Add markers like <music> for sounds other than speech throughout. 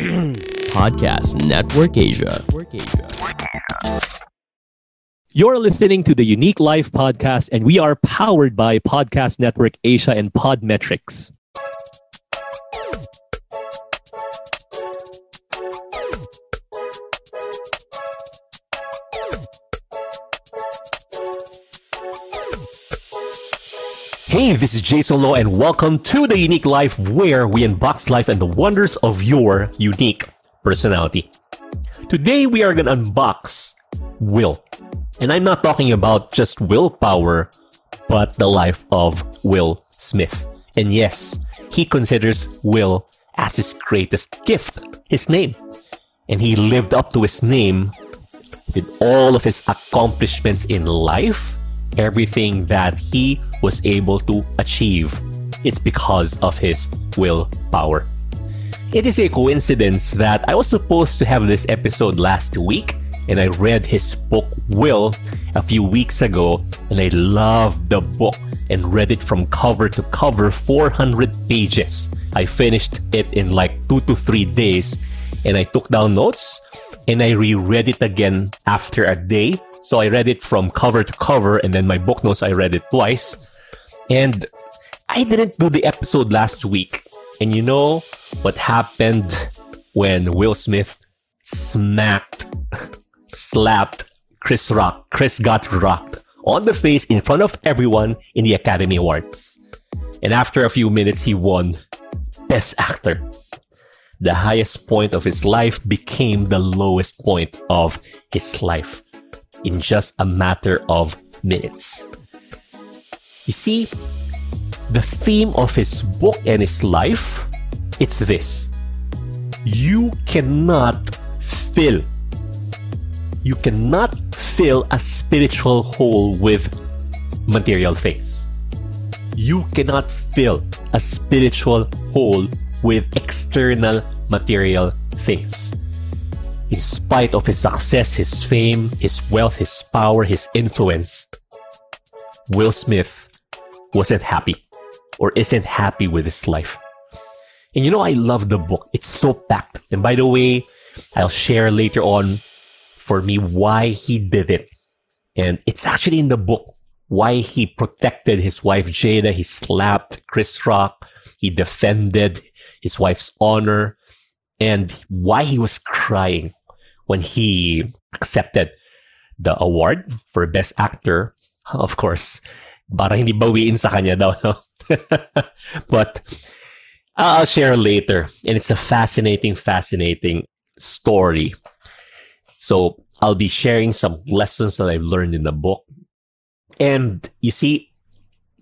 <clears throat> Podcast Network Asia. You're listening to the Unique Life podcast, and we are powered by Podcast Network Asia and Podmetrics. Hey, this is Jayson Lo, and welcome to the Unique Life, where we unbox life and the wonders of your unique personality. Today, we are gonna unbox Will. And I'm not talking about just willpower, but the life of Will Smith. And yes, he considers Will as his greatest gift, his name. And he lived up to his name with all of his accomplishments in life, everything that he was able to achieve. It's because of his willpower. It is a coincidence that I was supposed to have this episode last week, and I read his book Will a few weeks ago, and I loved the book and read it from cover to cover, 400 pages. I finished it in like two to three days, and I took down notes and I reread it again after a day. So I read it from cover to cover, and then my book notes, I read it twice. And I didn't do the episode last week. And you know what happened when Will Smith smacked, <laughs> slapped Chris Rock? Chris got rocked on the face in front of everyone in the Academy Awards. And after a few minutes, he won Best Actor the highest point of his life became the lowest point of his life in just a matter of minutes. You see, the theme of his book and his life, it's this. You cannot fill. You cannot fill a spiritual hole with material things. You cannot fill a spiritual hole with external material things. In spite of his success, his fame, his wealth, his power, his influence, Will Smith wasn't happy or isn't happy with his life. And you know, I love the book. It's so packed. And by the way, I'll share later on for me why he did it. And it's actually in the book why he protected his wife Jada. He slapped Chris Rock. He defended his wife's honor and why he was crying when he accepted the award for best actor. Of course, para hindi bawiin sa kanya daw, no? <laughs> but I'll share later. And it's a fascinating, fascinating story. So I'll be sharing some lessons that I've learned in the book. And you see,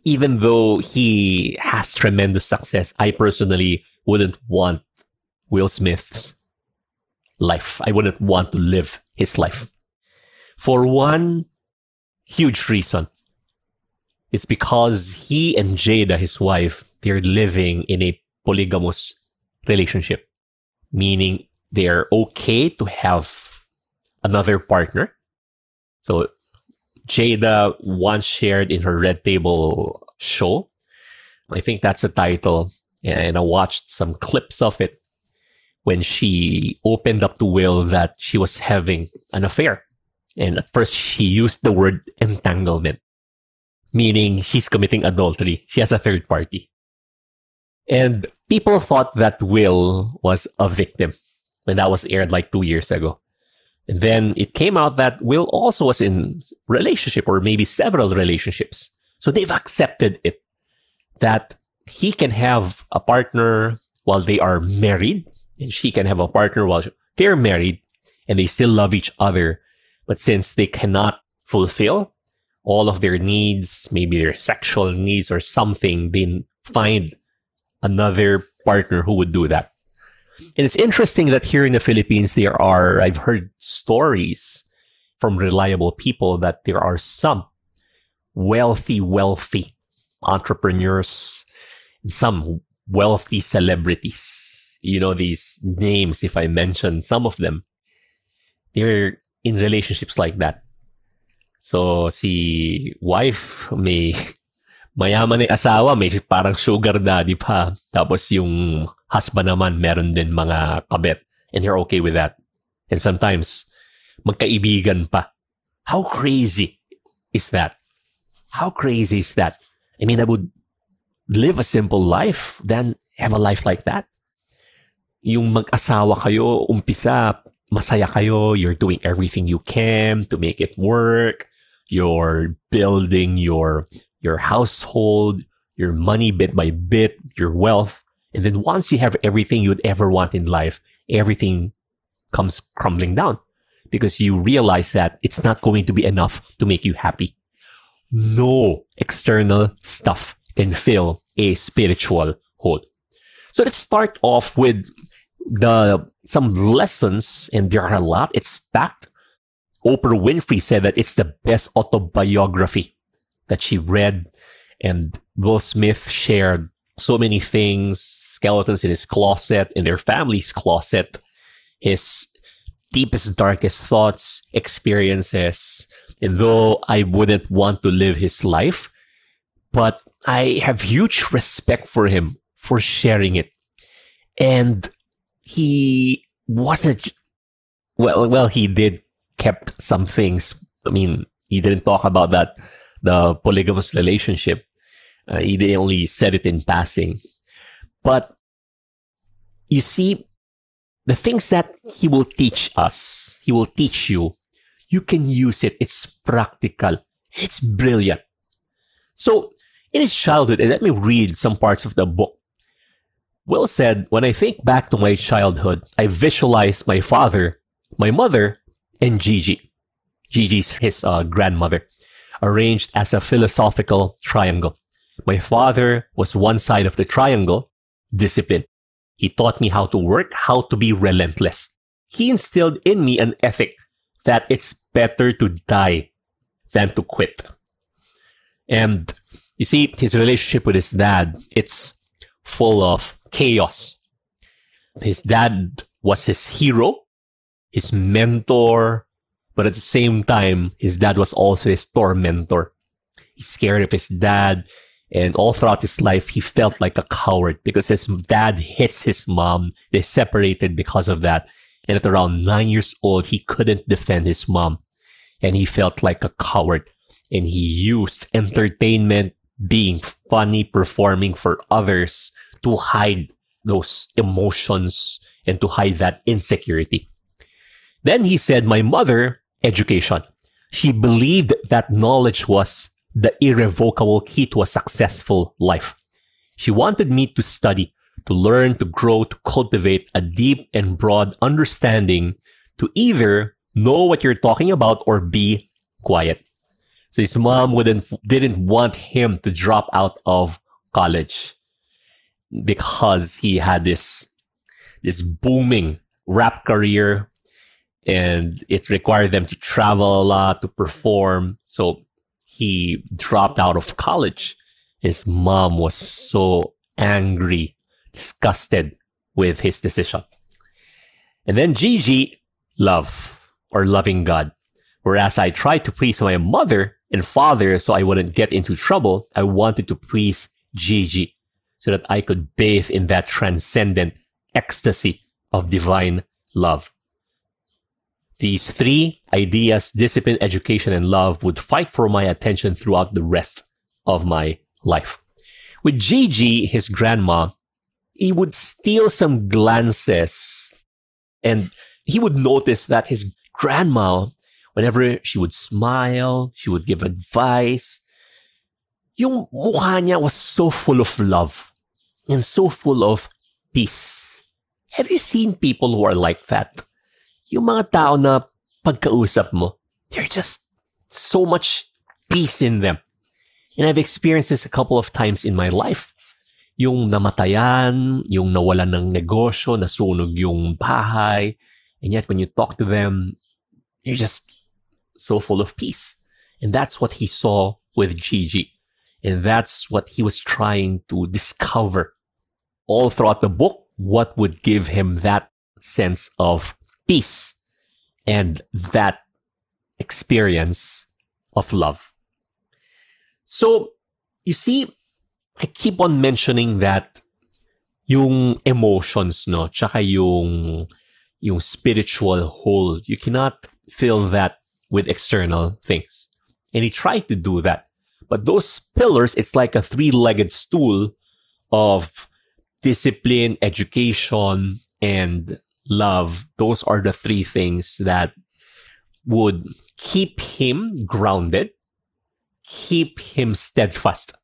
even though he has tremendous success, I personally wouldn't want Will Smith's life. I wouldn't want to live his life. For one huge reason. It's because he and Jada, his wife, they're living in a polygamous relationship, meaning they're okay to have another partner. So Jada once shared in her Red Table show. I think that's the title and I watched some clips of it when she opened up to Will that she was having an affair. And at first, she used the word entanglement, meaning she's committing adultery. She has a third party. And people thought that Will was a victim when that was aired like two years ago. And then it came out that Will also was in relationship or maybe several relationships. So they've accepted it that he can have a partner while they are married, and she can have a partner while they're married, and they still love each other. But since they cannot fulfill all of their needs, maybe their sexual needs or something, they find another partner who would do that. And it's interesting that here in the Philippines, there are, I've heard stories from reliable people that there are some wealthy, wealthy entrepreneurs, and some wealthy celebrities. You know, these names, if I mention some of them, they're in relationships like that. So, si wife, may <laughs> mayaman na asawa, may parang sugar daddy pa. Tapos yung husband naman, meron din mga kabet. And they're okay with that. And sometimes, magkaibigan pa. How crazy is that? How crazy is that? I mean, I would live a simple life then have a life like that. Yung mag-asawa kayo, umpisa, masaya kayo, you're doing everything you can to make it work. You're building your your household, your money bit by bit, your wealth. And then once you have everything you'd ever want in life, everything comes crumbling down because you realize that it's not going to be enough to make you happy. No external stuff can fill a spiritual hole. So let's start off with the some lessons, and there are a lot. It's packed. Oprah Winfrey said that it's the best autobiography that she read, and Will Smith shared so many things, skeletons in his closet, in their family's closet, his deepest, darkest thoughts, experiences. And though I wouldn't want to live his life, but I have huge respect for him for sharing it. And he wasn't well well he did kept some things. I mean, he didn't talk about that the polygamous relationship. Uh, he only said it in passing. But you see, the things that he will teach us, he will teach you, you can use it. It's practical. It's brilliant. So in his childhood, and let me read some parts of the book. Will said, When I think back to my childhood, I visualize my father, my mother, and Gigi. Gigi's his uh, grandmother, arranged as a philosophical triangle. My father was one side of the triangle, discipline. He taught me how to work, how to be relentless. He instilled in me an ethic that it's better to die than to quit. And you see, his relationship with his dad, it's full of chaos. His dad was his hero, his mentor, but at the same time, his dad was also his tormentor. He's scared of his dad. And all throughout his life, he felt like a coward because his dad hits his mom. They separated because of that. And at around nine years old, he couldn't defend his mom. And he felt like a coward. And he used entertainment, being funny, performing for others to hide those emotions and to hide that insecurity. Then he said, My mother, education. She believed that knowledge was the irrevocable key to a successful life. She wanted me to study, to learn, to grow, to cultivate a deep and broad understanding to either know what you're talking about or be quiet. So his mom wouldn't didn't want him to drop out of college because he had this this booming rap career and it required them to travel a lot to perform. So he dropped out of college. His mom was so angry, disgusted with his decision. And then Gigi, love or loving God. Whereas I tried to please my mother and father so I wouldn't get into trouble, I wanted to please Gigi so that I could bathe in that transcendent ecstasy of divine love. These three ideas, discipline, education, and love, would fight for my attention throughout the rest of my life. With Gigi, his grandma, he would steal some glances and he would notice that his grandma, whenever she would smile, she would give advice, yung mukha niya was so full of love and so full of peace. Have you seen people who are like that? yung mga tao na pagkausap mo, they're just so much peace in them. And I've experienced this a couple of times in my life. Yung namatayan, yung nawalan ng negosyo, nasunog yung bahay. And yet when you talk to them, they're just so full of peace. And that's what he saw with Gigi. And that's what he was trying to discover all throughout the book. What would give him that sense of peace and that experience of love. So, you see, I keep on mentioning that yung emotions, no, tsaka yung, yung spiritual hole, you cannot fill that with external things. And he tried to do that. But those pillars, it's like a three-legged stool of discipline, education, and love. Those are the three things that would keep him grounded, keep him steadfast.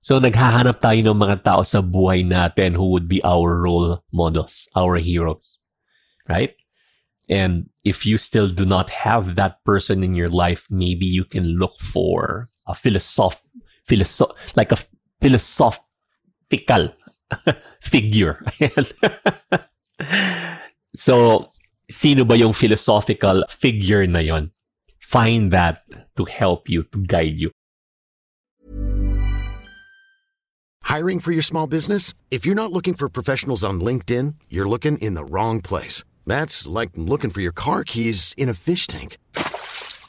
So naghahanap tayo ng mga tao sa buhay natin who would be our role models, our heroes. Right? And if you still do not have that person in your life, maybe you can look for a philosoph, philosoph, like a philosophical <laughs> figure. <laughs> so, sino ba yung philosophical figure na yon? Find that to help you, to guide you. Hiring for your small business? If you're not looking for professionals on LinkedIn, you're looking in the wrong place. That's like looking for your car keys in a fish tank.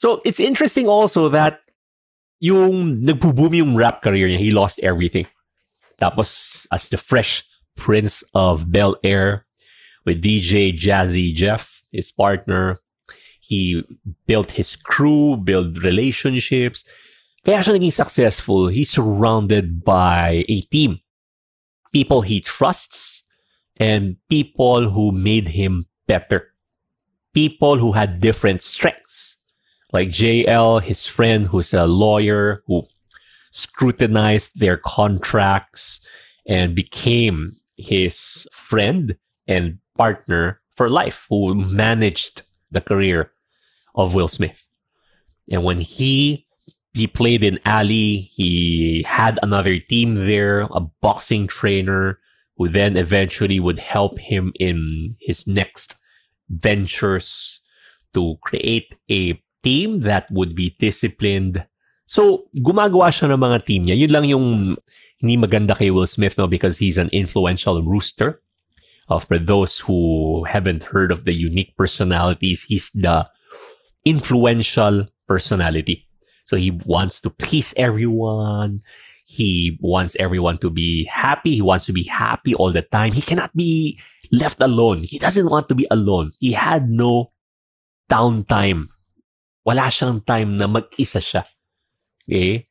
So it's interesting also that yung nagpo-boom yung rap career niya, he lost everything. Tapos as the fresh prince of Bel Air with DJ Jazzy Jeff, his partner, he built his crew, built relationships. Kaya siya naging successful. He's surrounded by a team. People he trusts and people who made him better. People who had different strengths like JL, his friend who's a lawyer who scrutinized their contracts and became his friend and partner for life, who managed the career of Will Smith. And when he he played in Ali, he had another team there, a boxing trainer who then eventually would help him in his next ventures to create a team that would be disciplined. So, gumagawa siya ng mga team niya. Yun lang yung hindi maganda kay Will Smith, no? Because he's an influential rooster. Uh, for those who haven't heard of the unique personalities, he's the influential personality. So he wants to please everyone. He wants everyone to be happy. He wants to be happy all the time. He cannot be left alone. He doesn't want to be alone. He had no downtime wala siyang time na mag-isa siya. Okay?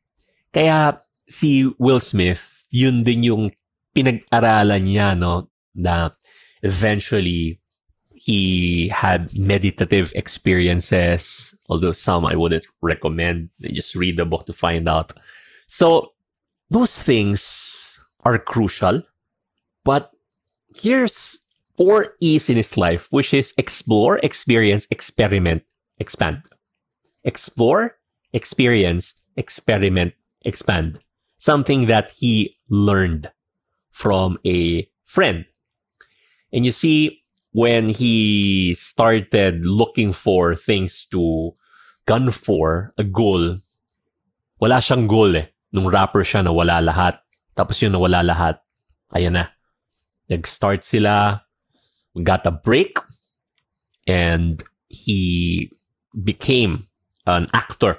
Kaya si Will Smith, yun din yung pinag-aralan niya, no? Na eventually, he had meditative experiences, although some I wouldn't recommend. Just read the book to find out. So, those things are crucial. But here's four E's in his life, which is explore, experience, experiment, expand. Explore, experience, experiment, expand. Something that he learned from a friend. And you see, when he started looking for things to gun for, a goal, wala siyang goal eh. Nung rapper siya na wala lahat. Tapos yung nawala lahat, ayan na. Nag-start sila, got a break, and he became an actor.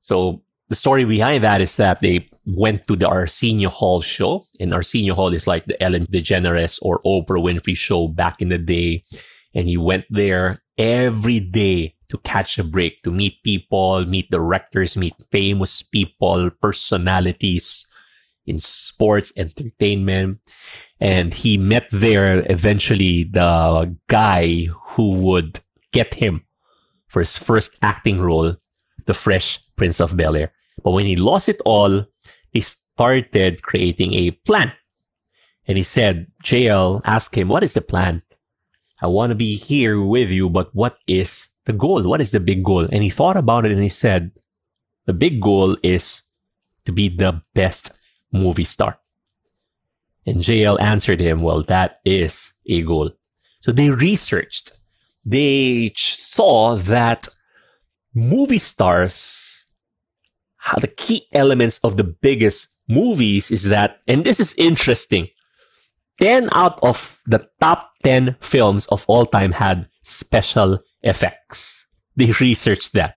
So the story behind that is that they went to the Arsenio Hall show, and Arsenio Hall is like the Ellen DeGeneres or Oprah Winfrey show back in the day. And he went there every day to catch a break, to meet people, meet directors, meet famous people, personalities in sports, entertainment. And he met there eventually the guy who would get him for his first acting role, the Fresh Prince of Bel Air. But when he lost it all, he started creating a plan. And he said, JL asked him, What is the plan? I want to be here with you, but what is the goal? What is the big goal? And he thought about it and he said, The big goal is to be the best movie star. And JL answered him, Well, that is a goal. So they researched. They saw that movie stars, the key elements of the biggest movies is that, and this is interesting, 10 out of the top 10 films of all time had special effects. They researched that.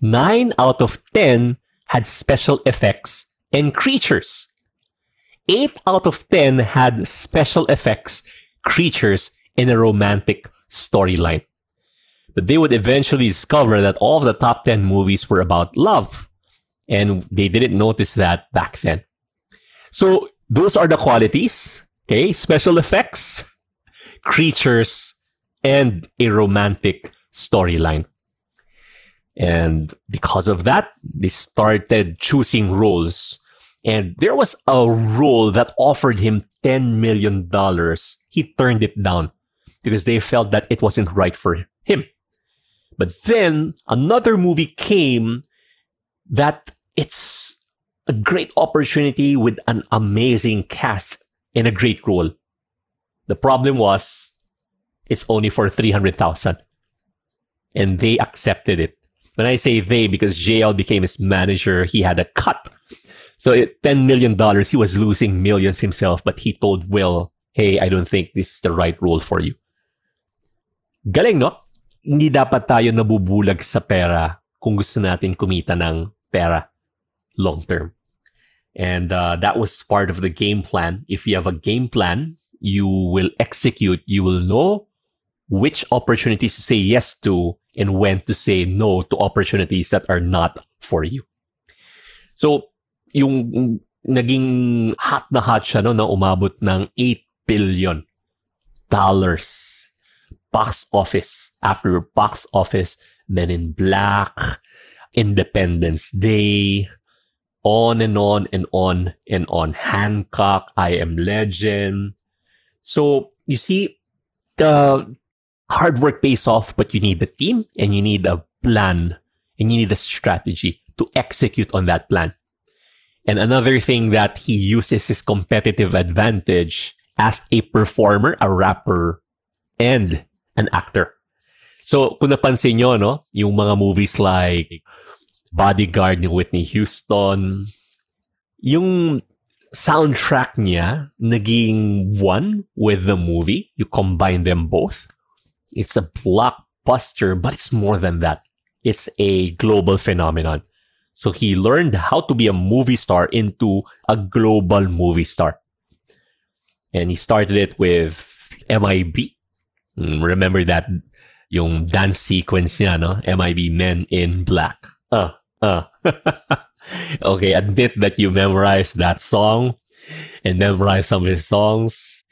9 out of 10 had special effects and creatures. 8 out of 10 had special effects, creatures, in a romantic storyline. But they would eventually discover that all of the top 10 movies were about love. And they didn't notice that back then. So those are the qualities. Okay. Special effects, <laughs> creatures, and a romantic storyline. And because of that, they started choosing roles. And there was a role that offered him $10 million. He turned it down because they felt that it wasn't right for him. But then another movie came that it's a great opportunity with an amazing cast in a great role. The problem was it's only for 300,000 and they accepted it. When I say they, because JL became his manager, he had a cut. So it, $10 million, he was losing millions himself, but he told Will, hey, I don't think this is the right role for you. Galing, no? Hindi dapat tayo nabubulag sa pera kung gusto natin kumita ng pera long term. And uh, that was part of the game plan. If you have a game plan, you will execute. You will know which opportunities to say yes to and when to say no to opportunities that are not for you. So, yung naging hot na hot siya no, na umabot ng 8 billion dollars box office after box office, Men in Black, Independence Day, on and on and on and on. Hancock, I Am Legend. So you see, the hard work pays off, but you need the team and you need a plan and you need a strategy to execute on that plan. And another thing that he uses his competitive advantage as a performer, a rapper, and an actor. So, kung napansin nyo, no, yung mga movies like Bodyguard ni Whitney Houston, yung soundtrack niya naging one with the movie. You combine them both. It's a blockbuster, but it's more than that. It's a global phenomenon. So he learned how to be a movie star into a global movie star. And he started it with MIB, remember that yung dance sequence niya, no? MIB Men in Black. Uh, uh. <laughs> okay, admit that you memorized that song and memorized some of his songs.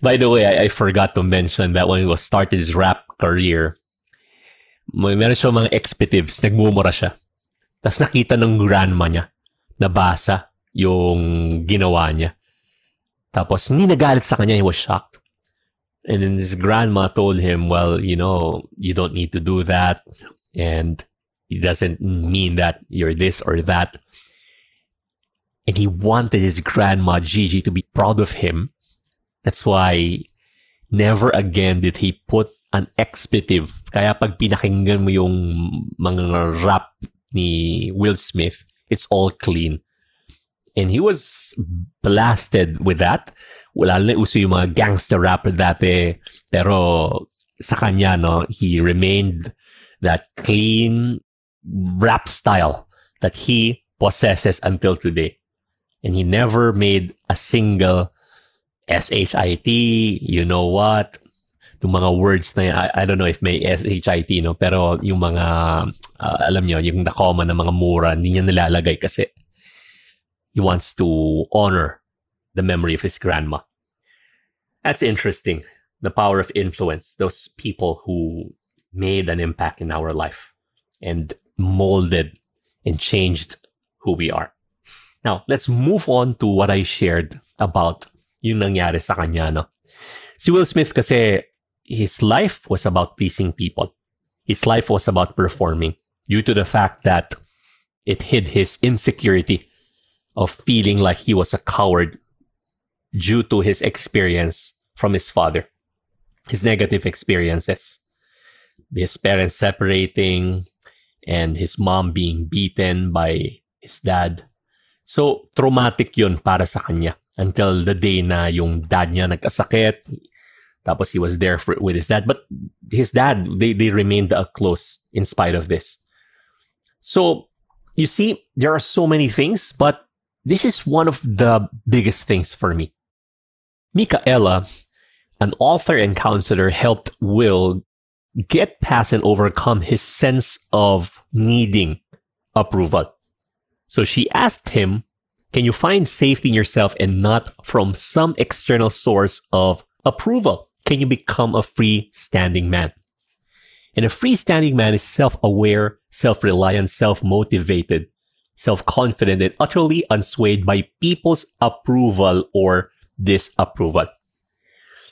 By the way, I, I forgot to mention that when he was started his rap career, may meron siya mga expletives, nagmumura siya. Tapos nakita ng grandma niya, nabasa yung ginawa niya. Tapos hindi nagalit sa kanya, he was shocked. And then his grandma told him, well, you know, you don't need to do that. And it doesn't mean that you're this or that. And he wanted his grandma Gigi to be proud of him. That's why never again did he put an expletive. Kaya pag pinakinggan mo yung mga rap ni Will Smith, it's all clean. And he was blasted with that wala na uso yung mga gangster rapper dati. Pero sa kanya, no, he remained that clean rap style that he possesses until today. And he never made a single SHIT, you know what, yung mga words na I, I don't know if may SHIT, no? Pero yung mga, uh, alam nyo, yung nakoma ng mga mura, hindi niya nilalagay kasi he wants to honor the memory of his grandma. That's interesting. The power of influence. Those people who made an impact in our life and molded and changed who we are. Now, let's move on to what I shared about yung nangyari sa kanya, no? Si Will Smith kasi, his life was about pleasing people. His life was about performing due to the fact that it hid his insecurity of feeling like he was a coward due to his experience from his father, his negative experiences, his parents separating, and his mom being beaten by his dad. So, traumatic yun para sa kanya until the day na yung dad niya nagkasakit. Tapos he was there for, with his dad. But his dad, they, they remained close in spite of this. So, you see, there are so many things, but this is one of the biggest things for me. Michaela, an author and counselor, helped Will get past and overcome his sense of needing approval. So she asked him, Can you find safety in yourself and not from some external source of approval? Can you become a freestanding man? And a freestanding man is self aware, self reliant, self motivated, self confident, and utterly unswayed by people's approval or disapproval.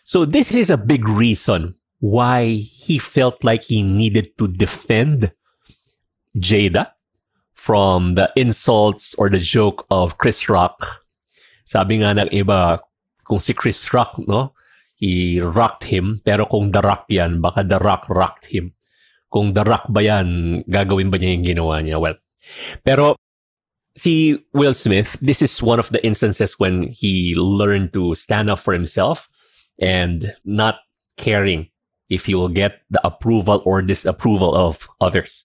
So, this is a big reason why he felt like he needed to defend Jada from the insults or the joke of Chris Rock. Sabi nga ng iba, kung si Chris Rock, no, he rocked him, pero kung The Rock yan, baka The Rock rocked him. Kung The Rock ba yan, gagawin ba niya yung ginawa niya? Well, pero see Will Smith, this is one of the instances when he learned to stand up for himself and not caring if he will get the approval or disapproval of others.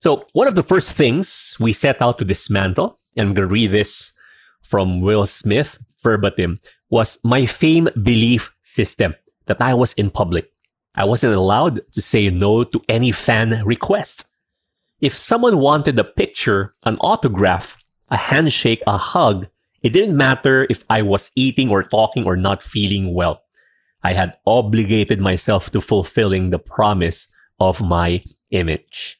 So, one of the first things we set out to dismantle, and I'm going to read this from Will Smith verbatim, was my fame belief system that I was in public. I wasn't allowed to say no to any fan request. If someone wanted a picture, an autograph, a handshake, a hug, it didn't matter if I was eating or talking or not feeling well. I had obligated myself to fulfilling the promise of my image.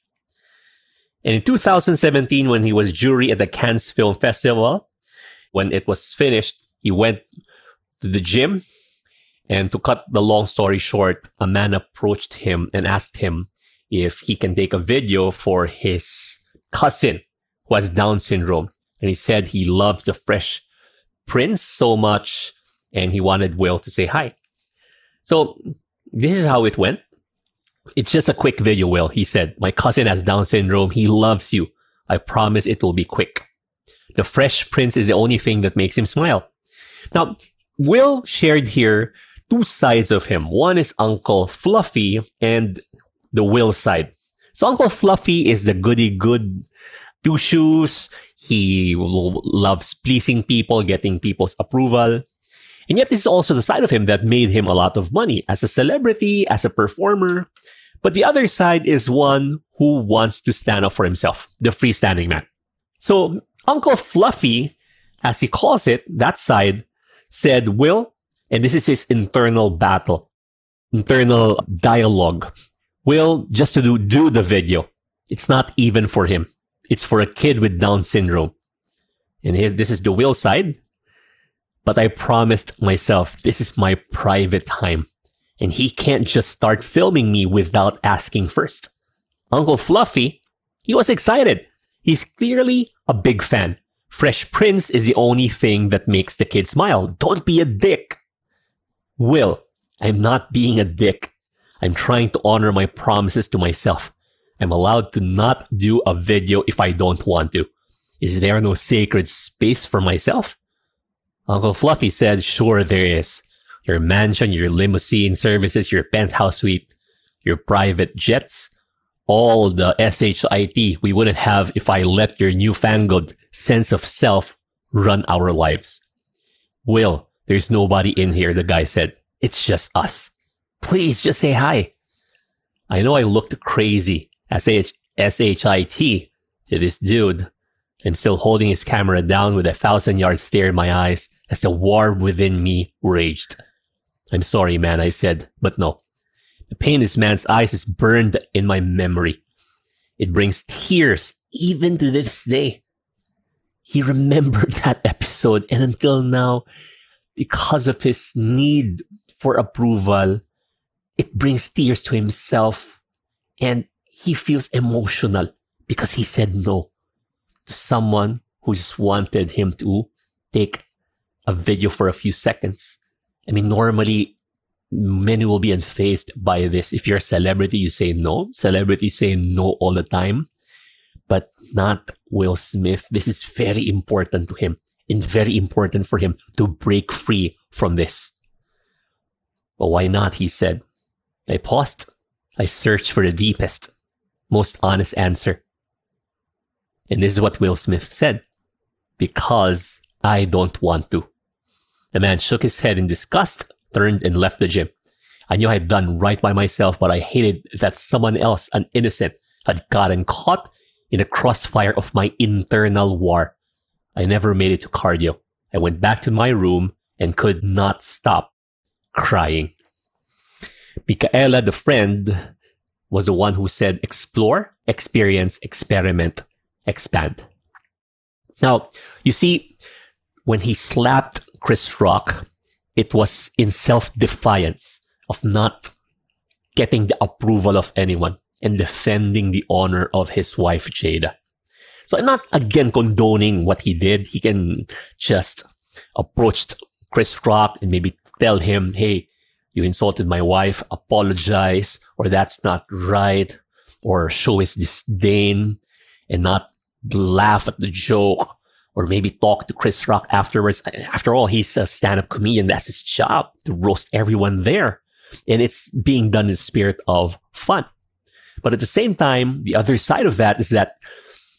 And in 2017, when he was jury at the Cannes Film Festival, when it was finished, he went to the gym. And to cut the long story short, a man approached him and asked him if he can take a video for his cousin who has Down syndrome. And he said he loves the Fresh Prince so much and he wanted Will to say hi. So this is how it went. It's just a quick video, Will. He said, My cousin has Down syndrome. He loves you. I promise it will be quick. The Fresh Prince is the only thing that makes him smile. Now, Will shared here two sides of him. One is Uncle Fluffy and the Will side. So Uncle Fluffy is the goody good two shoes. He loves pleasing people, getting people's approval. And yet, this is also the side of him that made him a lot of money as a celebrity, as a performer. But the other side is one who wants to stand up for himself, the freestanding man. So, Uncle Fluffy, as he calls it, that side, said, Will, and this is his internal battle, internal dialogue. Will, just to do, do the video. It's not even for him. It's for a kid with Down syndrome. And here, this is the Will side. But I promised myself this is my private time. And he can't just start filming me without asking first. Uncle Fluffy, he was excited. He's clearly a big fan. Fresh Prince is the only thing that makes the kid smile. Don't be a dick. Will, I'm not being a dick. I'm trying to honor my promises to myself. I'm allowed to not do a video if I don't want to. Is there no sacred space for myself? Uncle Fluffy said, sure there is. Your mansion, your limousine services, your penthouse suite, your private jets, all the SHIT we wouldn't have if I let your newfangled sense of self run our lives. Will, there's nobody in here, the guy said. It's just us. Please just say hi. I know I looked crazy as SHIT to this dude. I'm still holding his camera down with a thousand yard stare in my eyes as the war within me raged. I'm sorry, man, I said, but no. The pain in this man's eyes is burned in my memory. It brings tears even to this day. He remembered <laughs> that episode and until now, because of his need for approval, it brings tears to himself and he feels emotional because he said no to someone who just wanted him to take a video for a few seconds. I mean, normally many will be unfazed by this. If you're a celebrity, you say no. Celebrities say no all the time, but not Will Smith. This is very important to him and very important for him to break free from this. But why not? He said. I paused. I searched for the deepest, most honest answer. And this is what Will Smith said. Because I don't want to. The man shook his head in disgust, turned and left the gym. I knew I had done right by myself, but I hated that someone else, an innocent, had gotten caught in the crossfire of my internal war. I never made it to cardio. I went back to my room and could not stop crying. Michaela, the friend, was the one who said explore, experience, experiment, expand. Now, you see, when he slapped Chris Rock, it was in self defiance of not getting the approval of anyone and defending the honor of his wife, Jada. So I'm not again condoning what he did. He can just approach Chris Rock and maybe tell him, hey, you insulted my wife, apologize, or that's not right, or show his disdain and not laugh at the joke, or maybe talk to Chris Rock afterwards. After all, he's a stand-up comedian. That's his job to roast everyone there. And it's being done in spirit of fun. But at the same time, the other side of that is that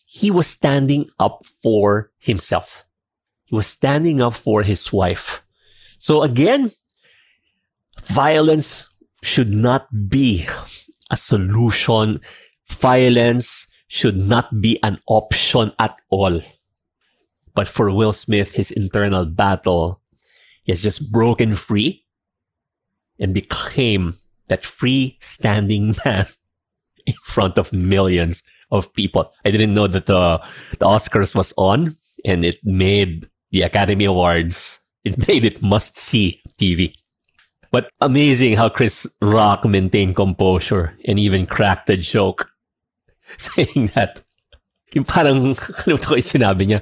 he was standing up for himself. He was standing up for his wife. So again, violence should not be a solution. Violence should not be an option at all. But for Will Smith, his internal battle is just broken free and became that free-standing <laughs> man in front of millions of people. I didn't know that the, the Oscars was on and it made the Academy Awards, it <laughs> made it must see TV. But amazing how Chris Rock maintained composure and even cracked a joke <laughs> saying that yung parang <laughs> ano sinabi niya,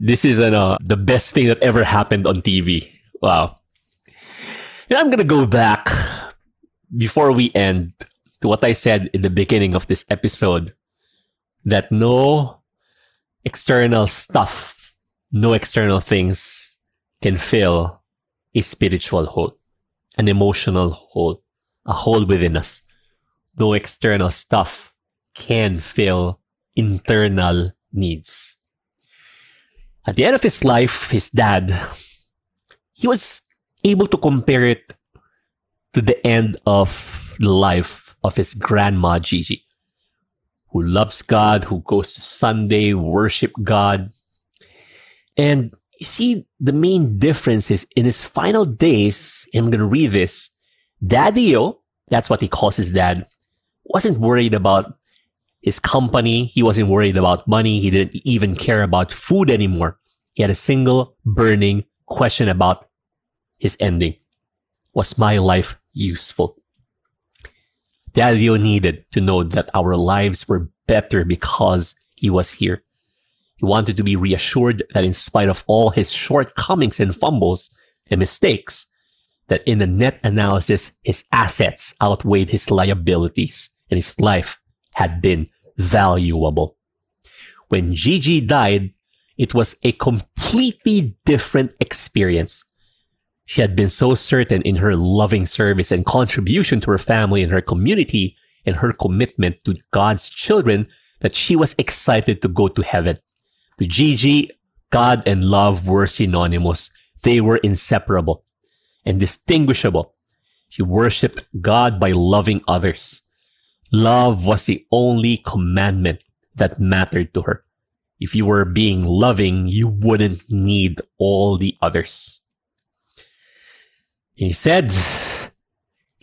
this is ano, the best thing that ever happened on TV. Wow. And I'm gonna go back before we end to what I said in the beginning of this episode that no external stuff, no external things can fill a spiritual hole an emotional hole, a hole within us. No external stuff can fill internal needs. At the end of his life, his dad, he was able to compare it to the end of the life of his grandma Gigi, who loves God, who goes to Sunday, worship God. And you see, the main difference is in his final days, I'm going to read this, Daddy-O, that's what he calls his dad, wasn't worried about his company. He wasn't worried about money. He didn't even care about food anymore. He had a single burning question about his ending. Was my life useful? Daddio needed to know that our lives were better because he was here. He wanted to be reassured that in spite of all his shortcomings and fumbles and mistakes, that in the net analysis, his assets outweighed his liabilities and his life had been valuable. When Gigi died, it was a completely different experience. She had been so certain in her loving service and contribution to her family and her community and her commitment to God's children that she was excited to go to heaven. To Gigi, God and love were synonymous. They were inseparable and distinguishable. She worshiped God by loving others. Love was the only commandment that mattered to her. If you were being loving, you wouldn't need all the others. He said,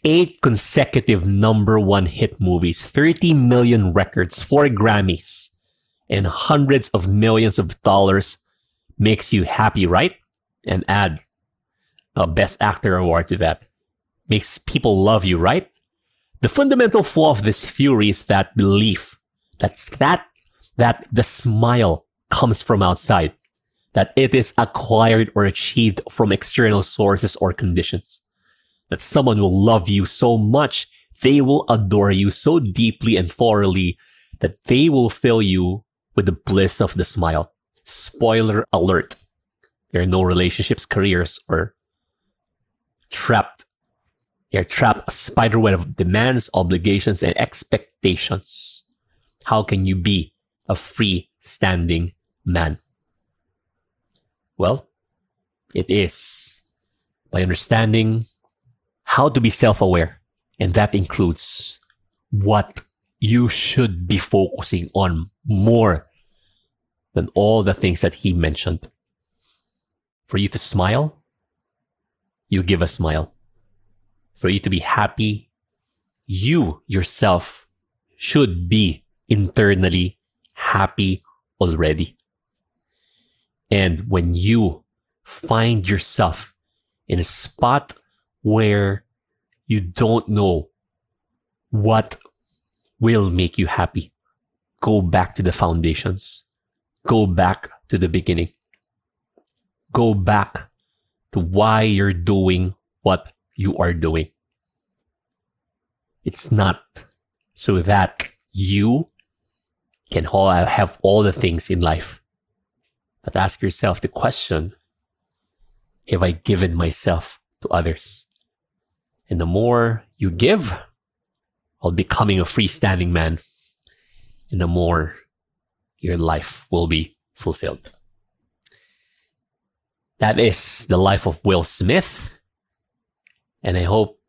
eight consecutive number one hit movies, 30 million records, four Grammys, and hundreds of millions of dollars makes you happy, right? And add a Best Actor award to that. Makes people love you, right? The fundamental flaw of this theory is that belief that's that that the smile comes from outside, that it is acquired or achieved from external sources or conditions, that someone will love you so much, they will adore you so deeply and thoroughly that they will fill you with the bliss of the smile. Spoiler alert. There are no relationships, careers, or trapped. They're trapped a spider web of demands, obligations, and expectations. How can you be a free standing man? Well, it is by understanding how to be self aware. And that includes what you should be focusing on more than all the things that he mentioned. For you to smile, you give a smile. For you to be happy, you yourself should be internally happy already. And when you find yourself in a spot where you don't know what will make you happy, go back to the foundations. Go back to the beginning. Go back to why you're doing what you are doing. It's not so that you can have all the things in life. But ask yourself the question Have I given myself to others? And the more you give, while becoming a freestanding man, and the more your life will be fulfilled. That is the life of Will Smith. And I hope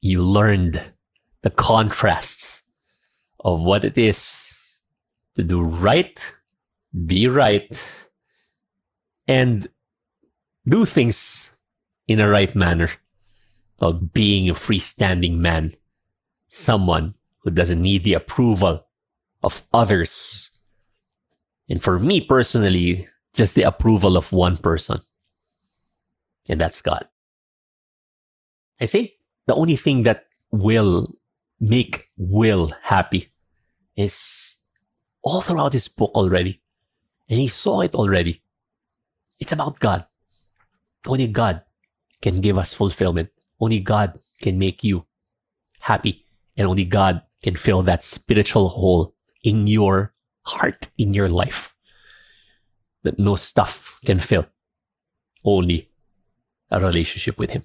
you learned the contrasts of what it is to do right, be right, and do things in a right manner of being a freestanding man, someone who doesn't need the approval of others. And for me personally, just the approval of one person and that's God. I think the only thing that will make Will happy is all throughout his book already. And he saw it already. It's about God. Only God can give us fulfillment. Only God can make you happy. And only God can fill that spiritual hole in your heart, in your life that no stuff can fill. Only a relationship with Him.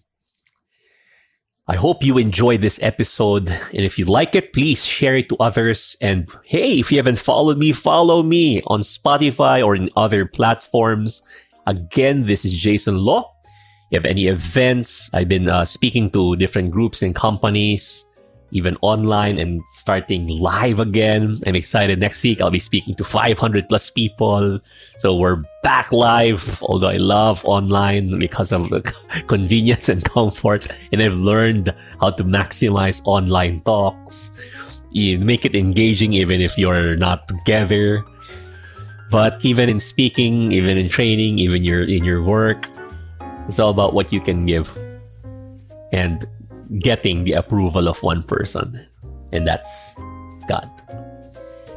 I hope you enjoyed this episode. And if you like it, please share it to others. And hey, if you haven't followed me, follow me on Spotify or in other platforms. Again, this is Jayson Lo. If you have any events, I've been uh, speaking to different groups and companies even online and starting live again. I'm excited. Next week, I'll be speaking to 500 plus people. So we're back live, although I love online because of the <laughs> convenience and comfort. And I've learned how to maximize online talks. you make it engaging even if you're not together. But even in speaking, even in training, even your in your work, it's all about what you can give and getting the approval of one person, and that's God.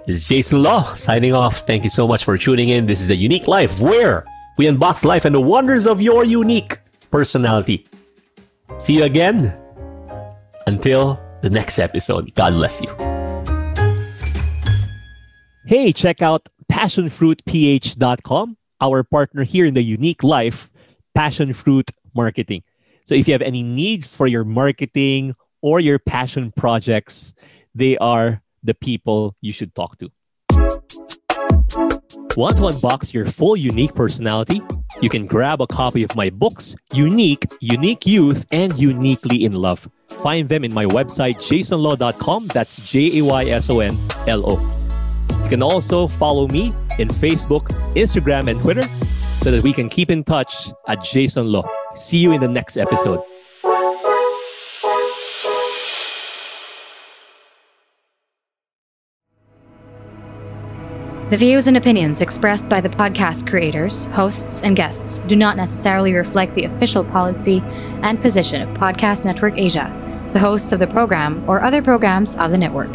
This is Jayson Lo signing off. Thank you so much for tuning in. This is the YOUnique Life where we unbox life and the wonders of your unique personality. See you again. Until the next episode, God bless you. Hey, check out passionfruitph.com, our partner here in the YOUnique Life, Passion Fruit Marketing. So if you have any needs for your marketing or your passion projects, they are the people you should talk to. Want to unbox your full unique personality? You can grab a copy of my books, Unique, YOUnique Youth, and YOUniquely in Love. Find them in my website, jaysonlo.com. That's J A Y S O N L O. You can also follow me in Facebook, Instagram, and Twitter so that we can keep in touch at Jayson Lo. See you in the next episode. The views and opinions expressed by the podcast creators, hosts, and guests do not necessarily reflect the official policy and position of Podcast Network Asia, the hosts of the program, or other programs of the network.